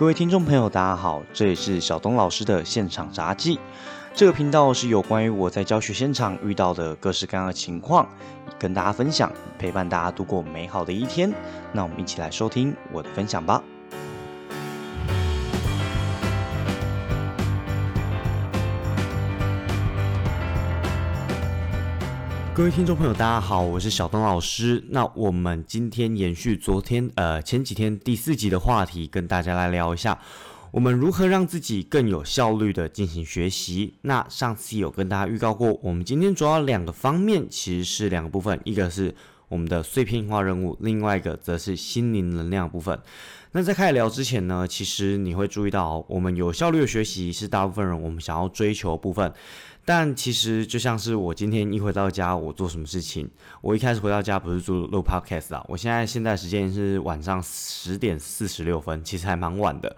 各位听众朋友，大家好，这里是小东老师的现场杂技。这个频道是有关于我在教学现场遇到的各式各样的情况，跟大家分享，陪伴大家度过美好的一天。那我们一起来收听我的分享吧。各位听众朋友，大家好，我是小东老师。那我们今天延续昨天呃前几天第四集的话题，跟大家来聊一下，我们如何让自己更有效率的进行学习。那上次有跟大家预告过，我们今天主要两个方面其实是两个部分，一个是我们的碎片化任务，另外一个则是心灵能量部分。那在开始聊之前呢，其实你会注意到，我们有效率的学习是大部分人我们想要追求的部分。但其实就像是我今天一回到家，我做什么事情？我一开始回到家不是做录 podcast 啊，我现在现在时间是晚上十点四十六分，其实还蛮晚的。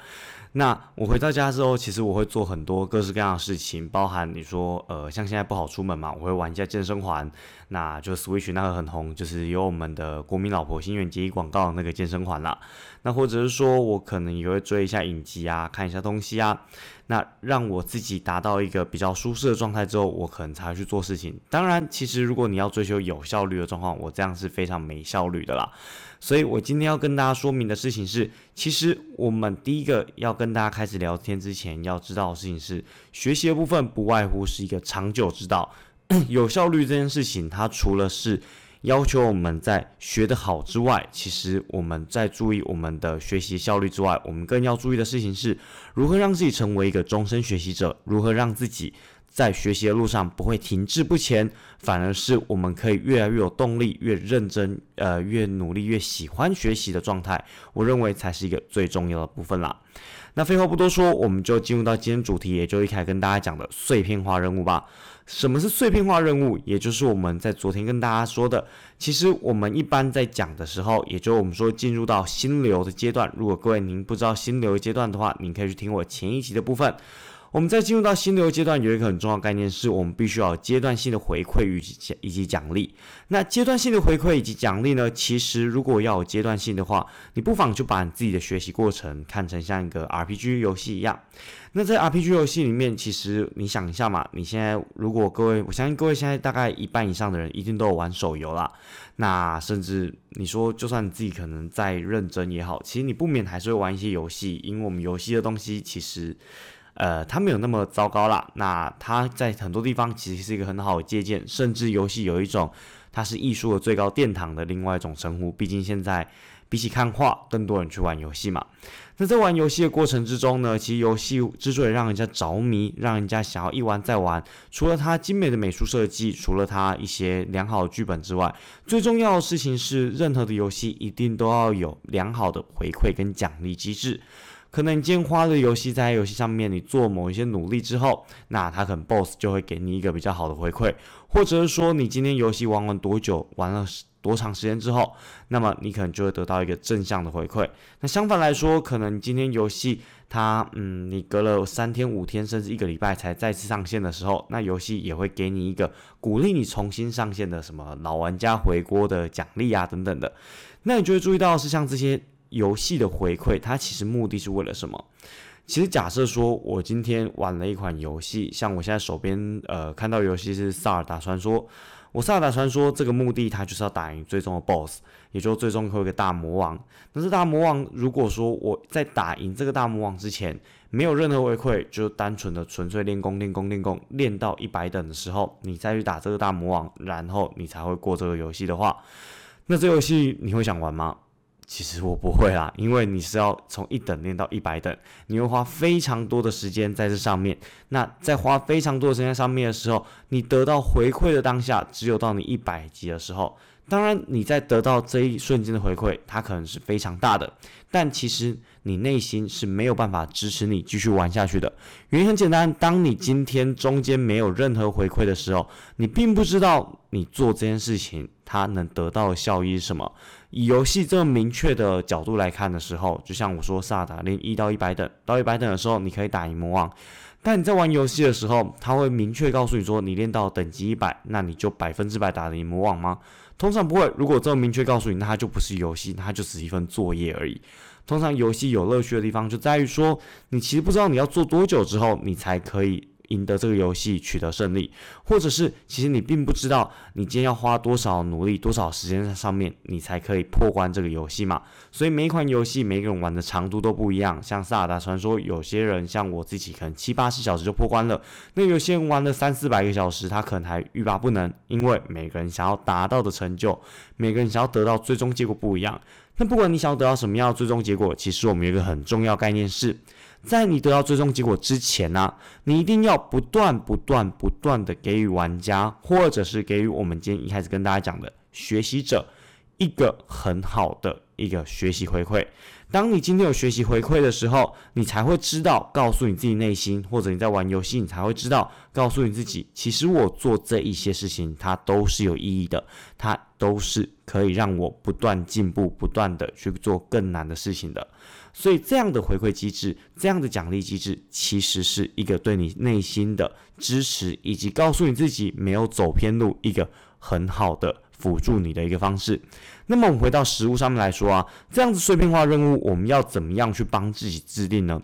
那我回到家之后，其实我会做很多各式各样的事情，包含你说，呃，像现在不好出门嘛，我会玩一下健身环，那就 Switch 那个很红，就是有我们的国民老婆心愿结衣广告的那个健身环啦。那或者是说我可能也会追一下影集啊，看一下东西啊。那让我自己达到一个比较舒适的状态之后，我可能才会去做事情。当然，其实如果你要追求有效率的状况，我这样是非常没效率的啦。所以我今天要跟大家说明的事情是，其实我们第一个要跟大家开始聊天之前，要知道的事情是，学习的部分不外乎是一个长久之道。有效率这件事情，它除了是要求我们在学得好之外，其实我们在注意我们的学习效率之外，我们更要注意的事情是如何让自己成为一个终身学习者，如何让自己在学习的路上不会停滞不前，反而是我们可以越来越有动力、越认真、呃越努力、越喜欢学习的状态。我认为才是一个最重要的部分啦。那废话不多说，我们就进入到今天主题，也就一开始跟大家讲的碎片化任务吧。什么是碎片化任务？也就是我们在昨天跟大家说的，其实我们一般在讲的时候，也就是我们说进入到心流的阶段。如果各位您不知道心流阶段的话，您可以去听我前一集的部分。我们在进入到心流阶段，有一个很重要概念，是我们必须要阶段性的回馈与以及奖励。那阶段性的回馈以及奖励呢？其实如果要有阶段性的话，你不妨就把你自己的学习过程看成像一个 RPG 游戏一样。那在 RPG 游戏里面，其实你想一下嘛，你现在如果各位，我相信各位现在大概一半以上的人一定都有玩手游啦。那甚至你说，就算你自己可能再认真也好，其实你不免还是会玩一些游戏，因为我们游戏的东西其实。呃，它没有那么糟糕啦。那它在很多地方其实是一个很好的借鉴，甚至游戏有一种它是艺术的最高殿堂的另外一种称呼。毕竟现在比起看画，更多人去玩游戏嘛。那在玩游戏的过程之中呢，其实游戏之所以让人家着迷，让人家想要一玩再玩，除了它精美的美术设计，除了它一些良好的剧本之外，最重要的事情是，任何的游戏一定都要有良好的回馈跟奖励机制。可能你今天花了游戏在游戏上面，你做某一些努力之后，那他可能 boss 就会给你一个比较好的回馈，或者是说你今天游戏玩完多久，玩了多长时间之后，那么你可能就会得到一个正向的回馈。那相反来说，可能今天游戏它，嗯，你隔了三天、五天，甚至一个礼拜才再次上线的时候，那游戏也会给你一个鼓励你重新上线的什么老玩家回锅的奖励啊等等的。那你就会注意到是像这些。游戏的回馈，它其实目的是为了什么？其实假设说我今天玩了一款游戏，像我现在手边呃看到游戏是《萨尔达传说》，我《萨尔达传说》这个目的它就是要打赢最终的 BOSS，也就最终会有一个大魔王。但是大魔王如果说我在打赢这个大魔王之前没有任何回馈，就单纯的纯粹练功练功练功，练到一百等的时候，你再去打这个大魔王，然后你才会过这个游戏的话，那这游戏你会想玩吗？其实我不会啦，因为你是要从一等练到一百等，你会花非常多的时间在这上面。那在花非常多的时间上面的时候，你得到回馈的当下，只有到你一百级的时候。当然，你在得到这一瞬间的回馈，它可能是非常大的，但其实你内心是没有办法支持你继续玩下去的。原因很简单，当你今天中间没有任何回馈的时候，你并不知道你做这件事情它能得到的效益是什么。以游戏这么明确的角度来看的时候，就像我说，萨达练一到一百等，到一百等的时候，你可以打赢魔王。但你在玩游戏的时候，他会明确告诉你说，你练到等级一百，那你就百分之百打得赢魔王吗？通常不会。如果这么明确告诉你，那它就不是游戏，它就是一份作业而已。通常游戏有乐趣的地方就在于说，你其实不知道你要做多久之后，你才可以。赢得这个游戏取得胜利，或者是其实你并不知道你今天要花多少努力、多少时间在上面，你才可以破关这个游戏嘛？所以每一款游戏每个人玩的长度都不一样。像《萨尔达传说》，有些人像我自己可能七八十小时就破关了，那有些人玩了三四百个小时，他可能还欲罢不能。因为每个人想要达到的成就，每个人想要得到最终结果不一样。那不管你想要得到什么样的最终结果，其实我们有一个很重要概念是。在你得到最终结果之前呢，你一定要不断、不断、不断的给予玩家，或者是给予我们今天一开始跟大家讲的学习者一个很好的一个学习回馈。当你今天有学习回馈的时候，你才会知道，告诉你自己内心，或者你在玩游戏，你才会知道，告诉你自己，其实我做这一些事情，它都是有意义的，它都是可以让我不断进步、不断的去做更难的事情的。所以，这样的回馈机制，这样的奖励机制，其实是一个对你内心的支持，以及告诉你自己没有走偏路一个很好的辅助你的一个方式。那么，我们回到实物上面来说啊，这样子碎片化任务，我们要怎么样去帮自己制定呢？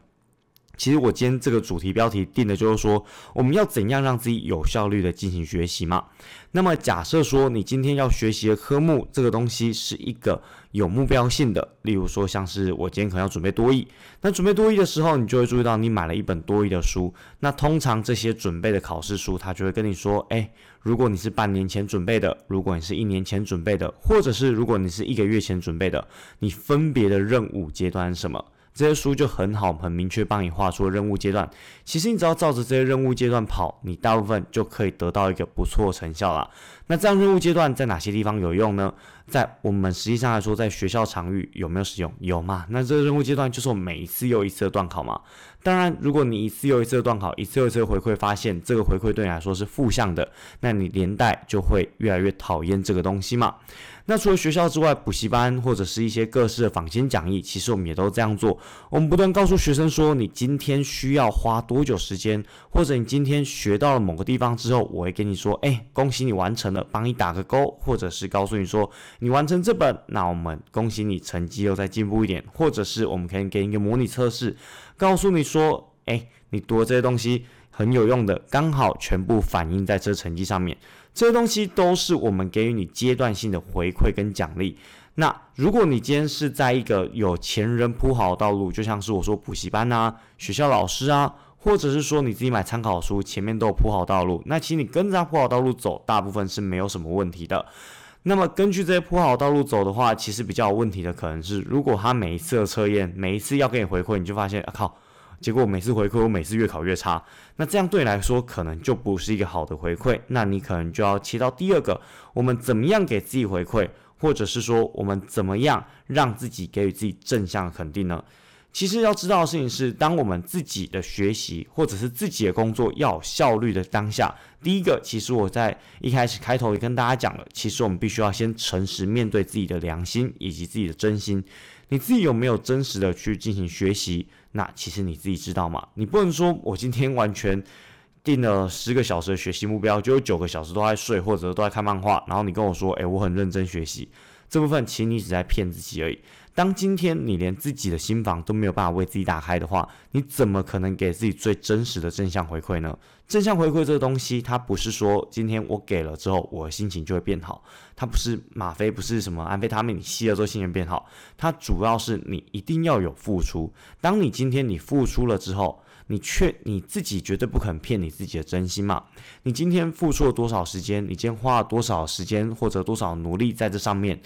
其实我今天这个主题标题定的就是说，我们要怎样让自己有效率的进行学习嘛？那么假设说你今天要学习的科目这个东西是一个有目标性的，例如说像是我今天可能要准备多义，那准备多义的时候，你就会注意到你买了一本多义的书，那通常这些准备的考试书，他就会跟你说，哎，如果你是半年前准备的，如果你是一年前准备的，或者是如果你是一个月前准备的，你分别的任务阶段是什么？这些书就很好，很明确帮你画出任务阶段。其实你只要照着这些任务阶段跑，你大部分就可以得到一个不错成效了。那这样任务阶段在哪些地方有用呢？在我们实际上来说，在学校场域有没有使用？有嘛？那这个任务阶段就是我每一次又一次的断考嘛。当然，如果你一次又一次的断考，一次又一次的回馈，发现这个回馈对你来说是负向的，那你连带就会越来越讨厌这个东西嘛。那除了学校之外，补习班或者是一些各式的坊间讲义，其实我们也都这样做。我们不断告诉学生说，你今天需要花多久时间，或者你今天学到了某个地方之后，我会跟你说，哎，恭喜你完成了，帮你打个勾，或者是告诉你说，你完成这本，那我们恭喜你成绩又再进步一点，或者是我们可以给你一个模拟测试，告诉你说，哎，你读的这些东西很有用的，刚好全部反映在这成绩上面。这些东西都是我们给予你阶段性的回馈跟奖励。那如果你今天是在一个有前人铺好的道路，就像是我说补习班啊、学校老师啊，或者是说你自己买参考书，前面都有铺好道路，那其实你跟着他铺好道路走，大部分是没有什么问题的。那么根据这些铺好道路走的话，其实比较有问题的可能是，如果他每一次的测验，每一次要给你回馈，你就发现啊靠。结果每次回馈，我每次越考越差，那这样对你来说可能就不是一个好的回馈，那你可能就要切到第二个，我们怎么样给自己回馈，或者是说我们怎么样让自己给予自己正向肯定呢？其实要知道的事情是，当我们自己的学习或者是自己的工作要有效率的当下，第一个，其实我在一开始开头也跟大家讲了，其实我们必须要先诚实面对自己的良心以及自己的真心，你自己有没有真实的去进行学习？那其实你自己知道吗？你不能说我今天完全定了十个小时的学习目标，就有九个小时都在睡或者都在看漫画，然后你跟我说，诶，我很认真学习，这部分其实你只在骗自己而已。当今天你连自己的心房都没有办法为自己打开的话，你怎么可能给自己最真实的正向回馈呢？正向回馈这个东西，它不是说今天我给了之后，我的心情就会变好，它不是吗啡，不是什么安非他命，你吸了之后心情变好，它主要是你一定要有付出。当你今天你付出了之后，你却你自己绝对不肯骗你自己的真心嘛？你今天付出了多少时间？你今天花了多少时间或者多少努力在这上面？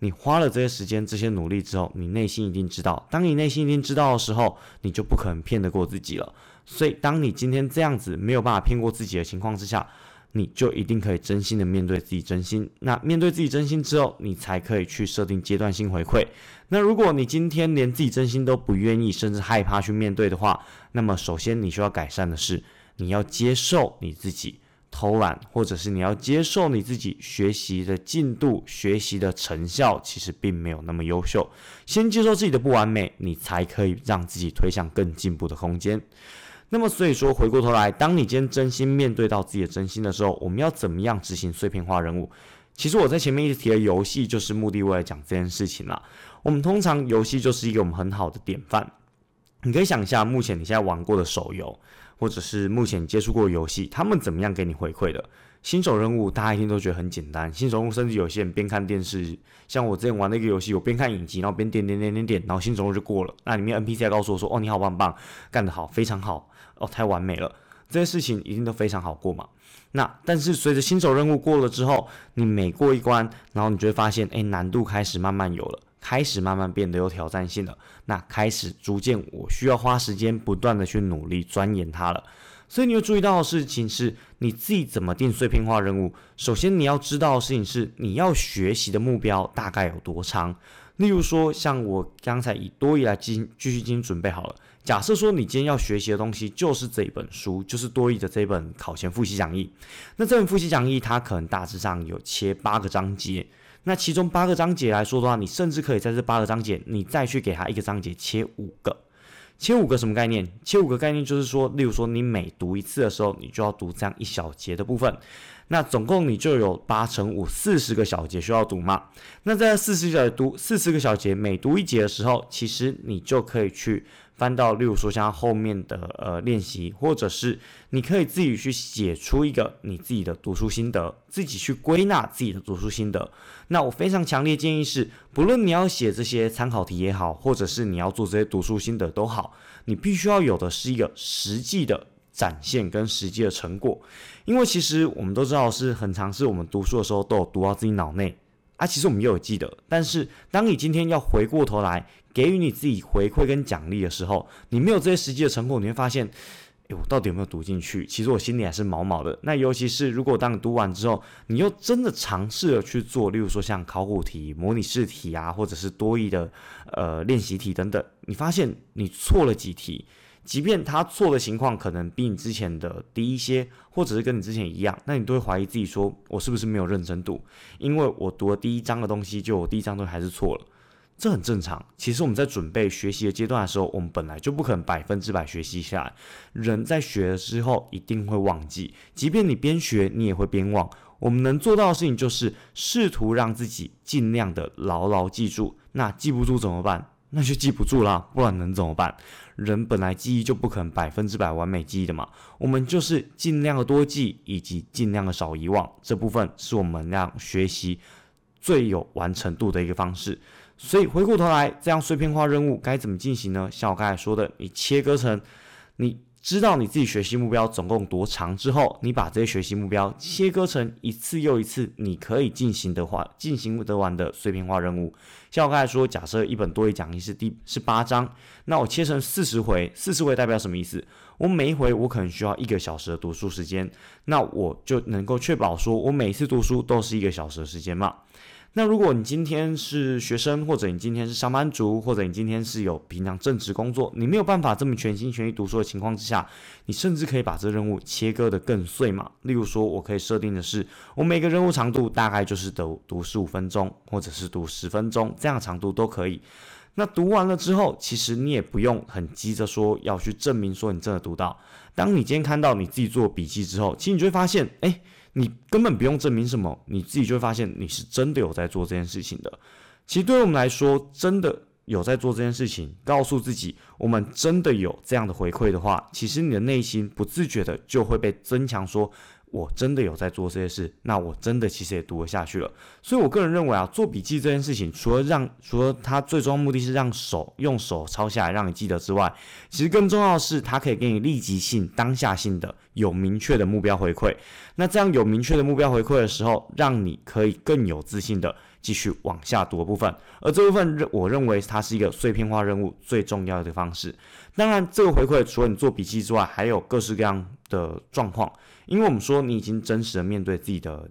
你花了这些时间、这些努力之后，你内心一定知道。当你内心一定知道的时候，你就不可能骗得过自己了。所以，当你今天这样子没有办法骗过自己的情况之下，你就一定可以真心的面对自己真心。那面对自己真心之后，你才可以去设定阶段性回馈。那如果你今天连自己真心都不愿意，甚至害怕去面对的话，那么首先你需要改善的是，你要接受你自己。偷懒，或者是你要接受你自己学习的进度、学习的成效，其实并没有那么优秀。先接受自己的不完美，你才可以让自己推向更进步的空间。那么，所以说回过头来，当你今天真心面对到自己的真心的时候，我们要怎么样执行碎片化任务？其实我在前面一直提的游戏，就是目的为了讲这件事情啦。我们通常游戏就是一个我们很好的典范。你可以想一下，目前你现在玩过的手游，或者是目前接触过游戏，他们怎么样给你回馈的？新手任务大家一定都觉得很简单，新手任务甚至有些人边看电视，像我之前玩那个游戏，我边看影集，然后边点点点点点，然后新手任务就过了。那里面 NPC 告诉我说：“哦，你好棒棒，干得好，非常好，哦，太完美了。”这些事情一定都非常好过嘛。那但是随着新手任务过了之后，你每过一关，然后你就会发现，哎，难度开始慢慢有了。开始慢慢变得有挑战性了，那开始逐渐我需要花时间不断的去努力钻研它了。所以你要注意到的事情是，你自己怎么定碎片化任务。首先你要知道的事情是，你要学习的目标大概有多长。例如说，像我刚才以多一来进继续进行准备好了。假设说你今天要学习的东西就是这一本书，就是多义的这本考前复习讲义。那这本复习讲义它可能大致上有切八个章节。那其中八个章节来说的话，你甚至可以在这八个章节，你再去给它一个章节切五个，切五个什么概念？切五个概念就是说，例如说你每读一次的时候，你就要读这样一小节的部分，那总共你就有八乘五四十个小节需要读嘛？那在四十小节读四十个小节，每读一节的时候，其实你就可以去。翻到，例如说像后面的呃练习，或者是你可以自己去写出一个你自己的读书心得，自己去归纳自己的读书心得。那我非常强烈建议是，不论你要写这些参考题也好，或者是你要做这些读书心得都好，你必须要有的是一个实际的展现跟实际的成果。因为其实我们都知道，是很常是我们读书的时候都有读到自己脑内啊，其实我们也有记得，但是当你今天要回过头来。给予你自己回馈跟奖励的时候，你没有这些实际的成果，你会发现，哎，我到底有没有读进去？其实我心里还是毛毛的。那尤其是如果当你读完之后，你又真的尝试了去做，例如说像考古题、模拟试题啊，或者是多义的呃练习题等等，你发现你错了几题，即便他错的情况可能比你之前的低一些，或者是跟你之前一样，那你都会怀疑自己，说我是不是没有认真读？因为我读了第一章的东西，就我第一章都还是错了。这很正常。其实我们在准备学习的阶段的时候，我们本来就不可能百分之百学习下来。人在学了之后一定会忘记，即便你边学，你也会边忘。我们能做到的事情就是试图让自己尽量的牢牢记住。那记不住怎么办？那就记不住啦，不然能怎么办？人本来记忆就不可能百分之百完美记忆的嘛。我们就是尽量的多记，以及尽量的少遗忘。这部分是我们让学习最有完成度的一个方式。所以回过头来，这样碎片化任务该怎么进行呢？像我刚才说的，你切割成，你知道你自己学习目标总共多长之后，你把这些学习目标切割成一次又一次你可以进行的话，进行得完的碎片化任务。像我刚才说，假设一本多一讲义是第是八章，那我切成四十回，四十回代表什么意思？我每一回我可能需要一个小时的读书时间，那我就能够确保说我每次读书都是一个小时的时间嘛。那如果你今天是学生，或者你今天是上班族，或者你今天是有平常正职工作，你没有办法这么全心全意读书的情况之下，你甚至可以把这任务切割的更碎嘛。例如说，我可以设定的是，我每个任务长度大概就是读读十五分钟，或者是读十分钟，这样长度都可以。那读完了之后，其实你也不用很急着说要去证明说你真的读到。当你今天看到你自己做笔记之后，其实你就会发现，哎。你根本不用证明什么，你自己就会发现你是真的有在做这件事情的。其实对于我们来说，真的有在做这件事情，告诉自己我们真的有这样的回馈的话，其实你的内心不自觉的就会被增强说。我真的有在做这些事，那我真的其实也读了下去了。所以我个人认为啊，做笔记这件事情，除了让除了它最终目的是让手用手抄下来让你记得之外，其实更重要的是它可以给你立即性、当下性的有明确的目标回馈。那这样有明确的目标回馈的时候，让你可以更有自信的继续往下读的部分。而这部分我认为它是一个碎片化任务最重要的方式。当然，这个回馈除了你做笔记之外，还有各式各样的状况。因为我们说你已经真实的面对自己的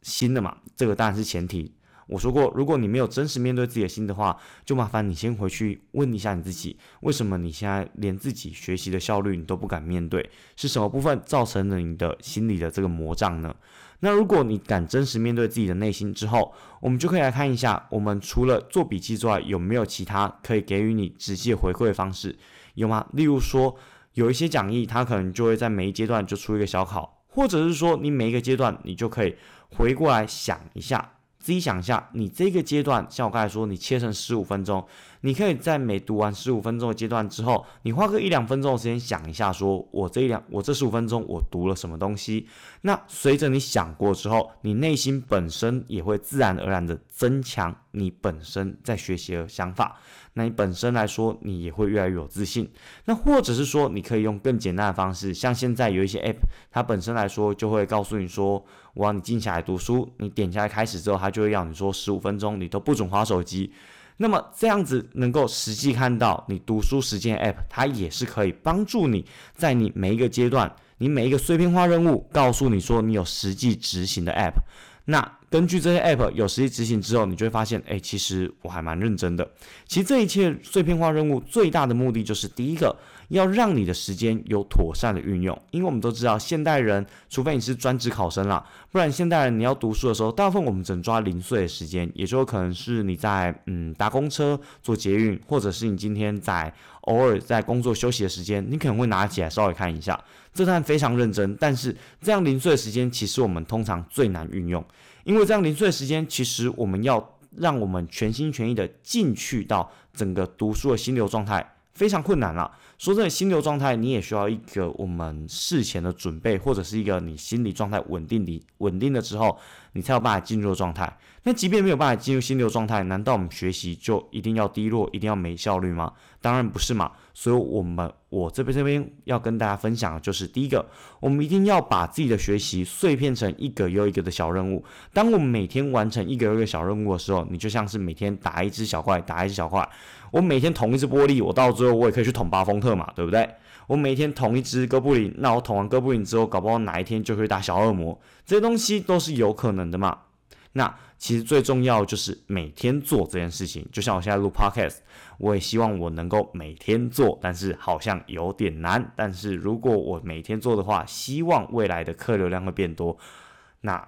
心了嘛，这个当然是前提。我说过，如果你没有真实面对自己的心的话，就麻烦你先回去问一下你自己，为什么你现在连自己学习的效率你都不敢面对？是什么部分造成了你的心理的这个魔障呢？那如果你敢真实面对自己的内心之后，我们就可以来看一下，我们除了做笔记之外，有没有其他可以给予你直接回馈的方式？有吗？例如说。有一些讲义，它可能就会在每一阶段就出一个小考，或者是说你每一个阶段你就可以回过来想一下，自己想一下，你这个阶段，像我刚才说，你切成十五分钟，你可以在每读完十五分钟的阶段之后，你花个一两分钟的时间想一下，说我这一两，我这十五分钟我读了什么东西。那随着你想过之后，你内心本身也会自然而然的增强你本身在学习的想法。那你本身来说，你也会越来越有自信。那或者是说，你可以用更简单的方式，像现在有一些 app，它本身来说就会告诉你说，我要你静下来读书。你点下来开始之后，它就会要你说十五分钟你都不准划手机。那么这样子能够实际看到你读书时间 app，它也是可以帮助你在你每一个阶段，你每一个碎片化任务，告诉你说你有实际执行的 app。那根据这些 app 有实际执行之后，你就会发现，哎，其实我还蛮认真的。其实这一切碎片化任务最大的目的就是第一个，要让你的时间有妥善的运用。因为我们都知道，现代人除非你是专职考生啦，不然现代人你要读书的时候，大部分我们只能抓零碎的时间，也就可能是你在嗯搭公车、坐捷运，或者是你今天在偶尔在工作休息的时间，你可能会拿起来稍微看一下。这段非常认真，但是这样零碎的时间，其实我们通常最难运用。因为这样零碎的时间，其实我们要让我们全心全意的进去到整个读书的心流状态，非常困难了。说真的，心流状态你也需要一个我们事前的准备，或者是一个你心理状态稳定的稳定了之后，你才有办法进入状态。那即便没有办法进入心流状态，难道我们学习就一定要低落，一定要没效率吗？当然不是嘛。所以，我们我这边这边要跟大家分享的就是，第一个，我们一定要把自己的学习碎片成一个又一个的小任务。当我们每天完成一个又一个小任务的时候，你就像是每天打一只小怪，打一只小怪。我每天捅一只玻璃，我到最后我也可以去捅巴丰特嘛，对不对？我每天捅一只哥布林，那我捅完哥布林之后，搞不好哪一天就可以打小恶魔。这些东西都是有可能的嘛。那其实最重要就是每天做这件事情，就像我现在录 podcast，我也希望我能够每天做，但是好像有点难。但是如果我每天做的话，希望未来的客流量会变多。那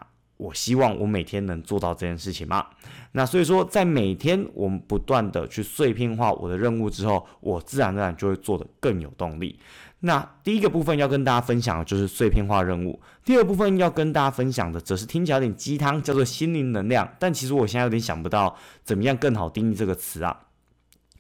我希望我每天能做到这件事情嘛？那所以说，在每天我们不断的去碎片化我的任务之后，我自然而然就会做得更有动力。那第一个部分要跟大家分享的就是碎片化任务，第二部分要跟大家分享的则是听起来有点鸡汤，叫做心灵能量。但其实我现在有点想不到怎么样更好定义这个词啊。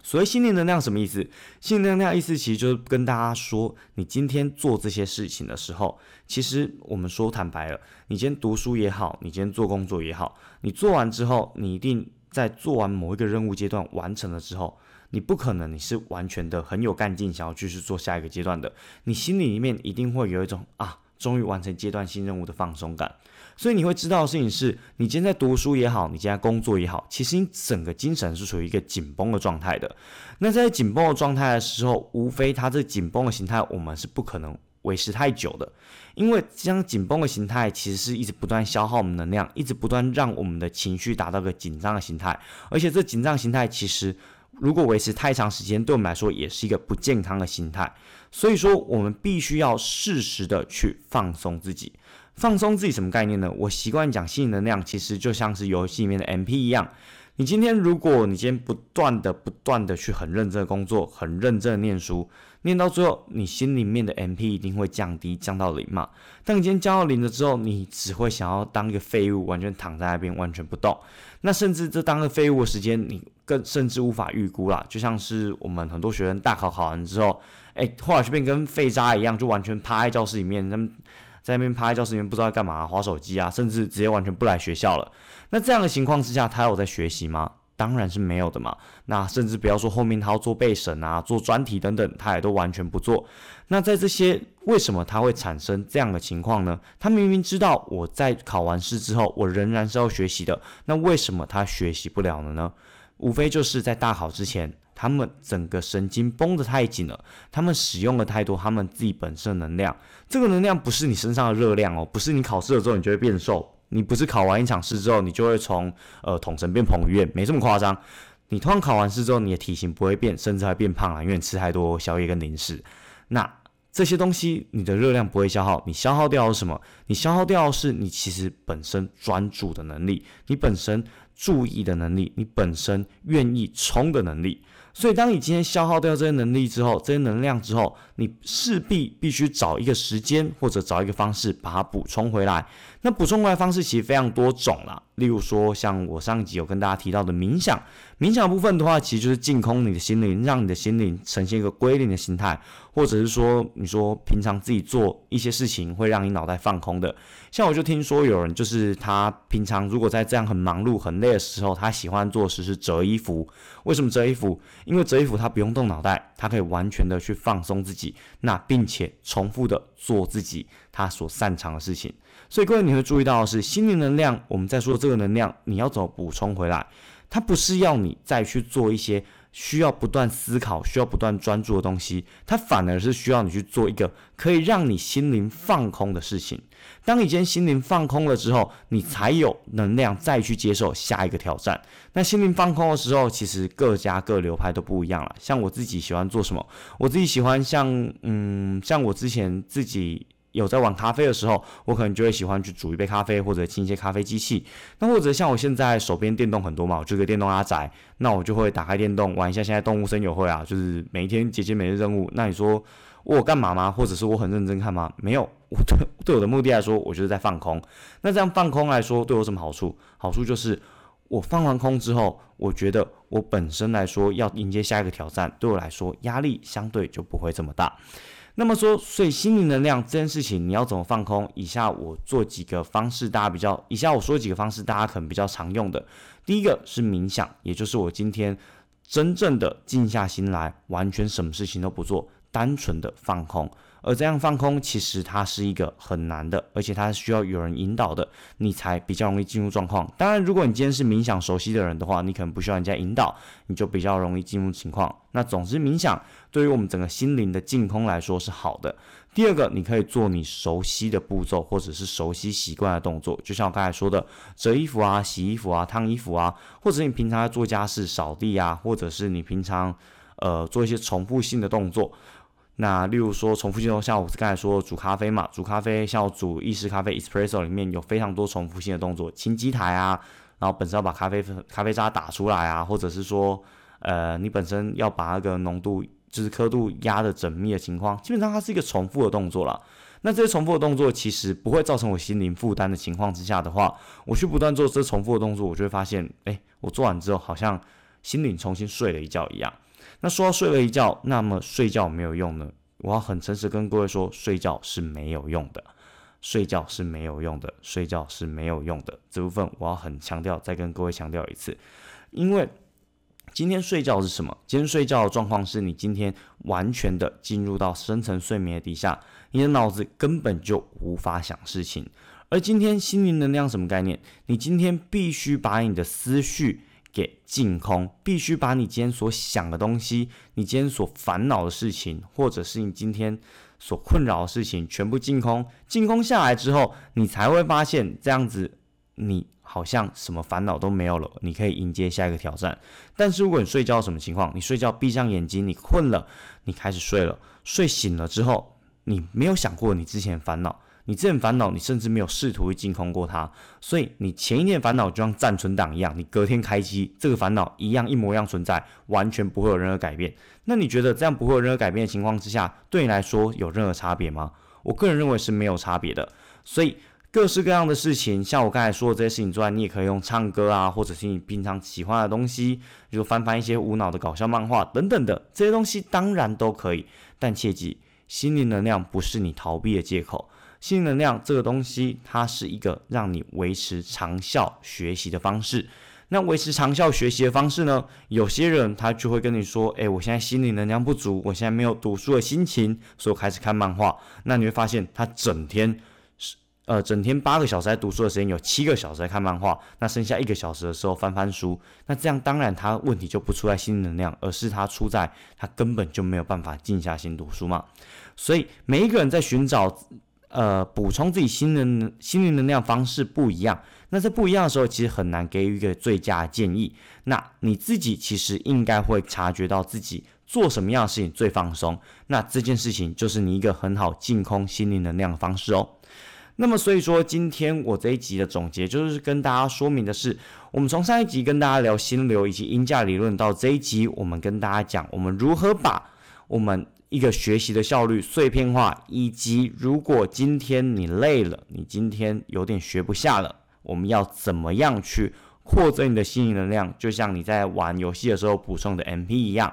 所谓心灵能量什么意思？心灵能量意思其实就是跟大家说，你今天做这些事情的时候，其实我们说坦白了，你今天读书也好，你今天做工作也好，你做完之后，你一定在做完某一个任务阶段完成了之后。你不可能，你是完全的很有干劲，想要继续做下一个阶段的。你心里里面一定会有一种啊，终于完成阶段性任务的放松感。所以你会知道的事情是，你今天在读书也好，你今天工作也好，其实你整个精神是处于一个紧绷的状态的。那在紧绷的状态的时候，无非它这紧绷的形态，我们是不可能维持太久的，因为这样紧绷的形态其实是一直不断消耗我们能量，一直不断让我们的情绪达到个紧张的形态，而且这紧张形态其实。如果维持太长时间，对我们来说也是一个不健康的心态。所以说，我们必须要适时的去放松自己。放松自己什么概念呢？我习惯讲吸引能量，其实就像是游戏里面的 MP 一样。你今天，如果你今天不断的、不断的去很认真的工作，很认真的念书，念到最后，你心里面的 MP 一定会降低，降到零嘛。当你今天降到零了之后，你只会想要当一个废物，完全躺在那边，完全不动。那甚至这当个废物的时间，你更甚至无法预估啦。就像是我们很多学生大考考完之后，哎，后来就变跟废渣一样，就完全趴在教室里面，他们。在那边趴在教室里面不知道干嘛，划手机啊，甚至直接完全不来学校了。那这样的情况之下，他有在学习吗？当然是没有的嘛。那甚至不要说后面他要做备审啊、做专题等等，他也都完全不做。那在这些为什么他会产生这样的情况呢？他明明知道我在考完试之后，我仍然是要学习的，那为什么他学习不了了呢？无非就是在大考之前。他们整个神经绷得太紧了，他们使用了太多他们自己本身的能量。这个能量不是你身上的热量哦，不是你考试了之后你就会变瘦，你不是考完一场试之后你就会从呃统神变彭于晏，没这么夸张。你突然考完试之后，你的体型不会变，甚至还变胖了，因为你吃太多宵夜跟零食。那这些东西你的热量不会消耗，你消耗掉是什么？你消耗掉是你其实本身专注的能力，你本身注意的能力，你本身愿意冲的能力。所以，当你今天消耗掉这些能力之后，这些能量之后，你势必必须找一个时间或者找一个方式把它补充回来。那补充回来方式其实非常多种啦，例如说像我上一集有跟大家提到的冥想，冥想部分的话，其实就是净空你的心灵，让你的心灵呈现一个归零的心态，或者是说你说平常自己做一些事情会让你脑袋放空的。像我就听说有人就是他平常如果在这样很忙碌很累的时候，他喜欢做事是折衣服。为什么折衣服？因为折衣服他不用动脑袋，他可以完全的去放松自己，那并且重复的做自己他所擅长的事情。所以各位，你会注意到的是，心灵能量，我们在说这个能量，你要怎么补充回来？它不是要你再去做一些需要不断思考、需要不断专注的东西，它反而是需要你去做一个可以让你心灵放空的事情。当你今天心灵放空了之后，你才有能量再去接受下一个挑战。那心灵放空的时候，其实各家各流派都不一样了。像我自己喜欢做什么？我自己喜欢像嗯，像我之前自己。有在玩咖啡的时候，我可能就会喜欢去煮一杯咖啡，或者清一些咖啡机器。那或者像我现在手边电动很多嘛，我就个电动阿宅，那我就会打开电动玩一下。现在动物森友会啊，就是每一天解解每日任务。那你说我干嘛吗？或者是我很认真看吗？没有，我对 对我的目的来说，我就是在放空。那这样放空来说，对我什么好处？好处就是我放完空之后，我觉得我本身来说要迎接下一个挑战，对我来说压力相对就不会这么大。那么说，所以心灵能量这件事情，你要怎么放空？以下我做几个方式，大家比较，以下我说几个方式，大家可能比较常用的。第一个是冥想，也就是我今天真正的静下心来，完全什么事情都不做，单纯的放空。而这样放空，其实它是一个很难的，而且它需要有人引导的，你才比较容易进入状况。当然，如果你今天是冥想熟悉的人的话，你可能不需要人家引导，你就比较容易进入情况。那总之，冥想对于我们整个心灵的净空来说是好的。第二个，你可以做你熟悉的步骤，或者是熟悉习惯的动作，就像我刚才说的，折衣服啊、洗衣服啊、烫衣服啊，或者你平常在做家事、扫地啊，或者是你平常呃做一些重复性的动作。那例如说重复性的，像我刚才说煮咖啡嘛，煮咖啡像煮意式咖啡 espresso 里面有非常多重复性的动作，清机台啊，然后本身要把咖啡咖啡渣打出来啊，或者是说，呃，你本身要把那个浓度就是刻度压的缜密的情况，基本上它是一个重复的动作了。那这些重复的动作其实不会造成我心灵负担的情况之下的话，我去不断做这重复的动作，我就会发现，哎，我做完之后好像心灵重新睡了一觉一样。那说到睡了一觉，那么睡觉没有用呢？我要很诚实跟各位说，睡觉是没有用的，睡觉是没有用的，睡觉是没有用的。这部分我要很强调，再跟各位强调一次，因为今天睡觉是什么？今天睡觉的状况是你今天完全的进入到深层睡眠底下，你的脑子根本就无法想事情。而今天心灵能量什么概念？你今天必须把你的思绪。给净空，必须把你今天所想的东西，你今天所烦恼的事情，或者是你今天所困扰的事情，全部净空。净空下来之后，你才会发现，这样子你好像什么烦恼都没有了，你可以迎接下一个挑战。但是如果你睡觉什么情况？你睡觉闭上眼睛，你困了，你开始睡了，睡醒了之后，你没有想过你之前烦恼。你这种烦恼，你甚至没有试图去净空过它，所以你前一天烦恼就像暂存档一样，你隔天开机，这个烦恼一样一模一样存在，完全不会有任何改变。那你觉得这样不会有任何改变的情况之下，对你来说有任何差别吗？我个人认为是没有差别的。所以各式各样的事情，像我刚才说的这些事情之外，你也可以用唱歌啊，或者是你平常喜欢的东西，比如翻翻一些无脑的搞笑漫画等等的这些东西，当然都可以。但切记，心灵能量不是你逃避的借口。新能量这个东西，它是一个让你维持长效学习的方式。那维持长效学习的方式呢？有些人他就会跟你说：“诶，我现在心理能量不足，我现在没有读书的心情，所以我开始看漫画。”那你会发现，他整天是呃，整天八个小时在读书的时间，有七个小时在看漫画。那剩下一个小时的时候翻翻书。那这样当然他问题就不出在心理能量，而是他出在他根本就没有办法静下心读书嘛。所以每一个人在寻找。呃，补充自己心灵心灵能量方式不一样，那在不一样的时候，其实很难给予一个最佳建议。那你自己其实应该会察觉到自己做什么样的事情最放松，那这件事情就是你一个很好净空心灵能量的方式哦。那么，所以说今天我这一集的总结就是跟大家说明的是，我们从上一集跟大家聊心流以及音价理论，到这一集我们跟大家讲我们如何把我们一个学习的效率碎片化，以及如果今天你累了，你今天有点学不下了，我们要怎么样去扩增你的心理能量，就像你在玩游戏的时候补充的 MP 一样。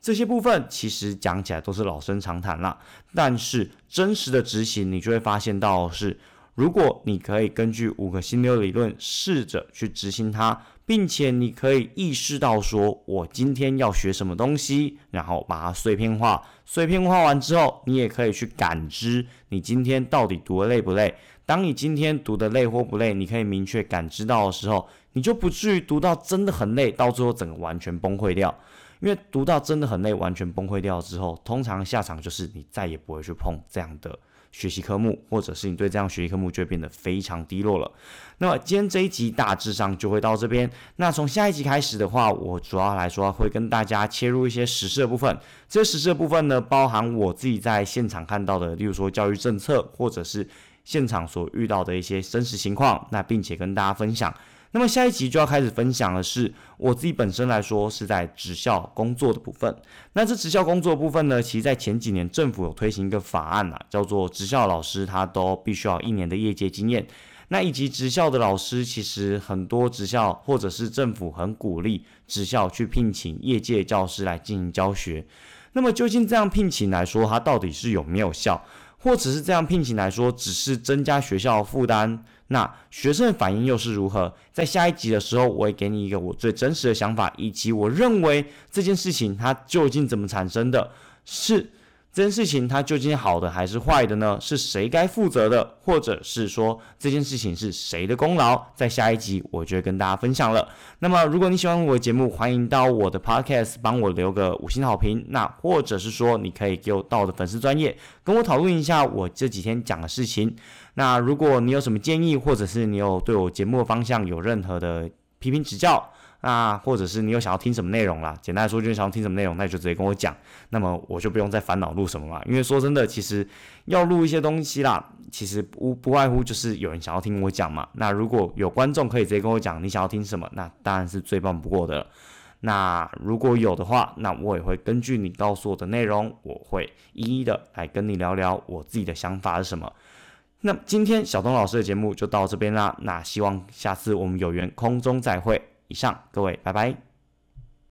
这些部分其实讲起来都是老生常谈了，但是真实的执行，你就会发现到是，如果你可以根据五个心流理论试着去执行它，并且你可以意识到说，我今天要学什么东西，然后把它碎片化，碎片化完之后，你也可以去感知你今天到底读的累不累。当你今天读的累或不累，你可以明确感知到的时候，你就不至于读到真的很累，到最后整个完全崩溃掉。因为读到真的很累，完全崩溃掉之后，通常下场就是你再也不会去碰这样的学习科目，或者是你对这样学习科目就会变得非常低落了。那么今天这一集大致上就会到这边。那从下一集开始的话，我主要来说会跟大家切入一些实事的部分。这些实事的部分呢，包含我自己在现场看到的，例如说教育政策，或者是现场所遇到的一些真实情况，那并且跟大家分享。那么下一集就要开始分享的是我自己本身来说是在职校工作的部分。那这职校工作部分呢，其实在前几年政府有推行一个法案呐，叫做职校老师他都必须要一年的业界经验。那以及职校的老师，其实很多职校或者是政府很鼓励职校去聘请业界教师来进行教学。那么究竟这样聘请来说，它到底是有没有效？或者是这样聘请来说，只是增加学校负担，那学生的反应又是如何？在下一集的时候，我会给你一个我最真实的想法，以及我认为这件事情它究竟怎么产生的，是。这件事情它究竟好的还是坏的呢？是谁该负责的，或者是说这件事情是谁的功劳？在下一集我就会跟大家分享了。那么如果你喜欢我的节目，欢迎到我的 podcast 帮我留个五星好评。那或者是说你可以给我到我的粉丝专业跟我讨论一下我这几天讲的事情。那如果你有什么建议，或者是你有对我节目的方向有任何的批评指教。那或者是你有想要听什么内容啦？简单来说就是想要听什么内容，那你就直接跟我讲，那么我就不用再烦恼录什么嘛。因为说真的，其实要录一些东西啦，其实不不外乎就是有人想要听我讲嘛。那如果有观众可以直接跟我讲你想要听什么，那当然是最棒不过的。那如果有的话，那我也会根据你告诉我的内容，我会一一的来跟你聊聊我自己的想法是什么。那今天小东老师的节目就到这边啦。那希望下次我们有缘空中再会。以上，各位，拜拜。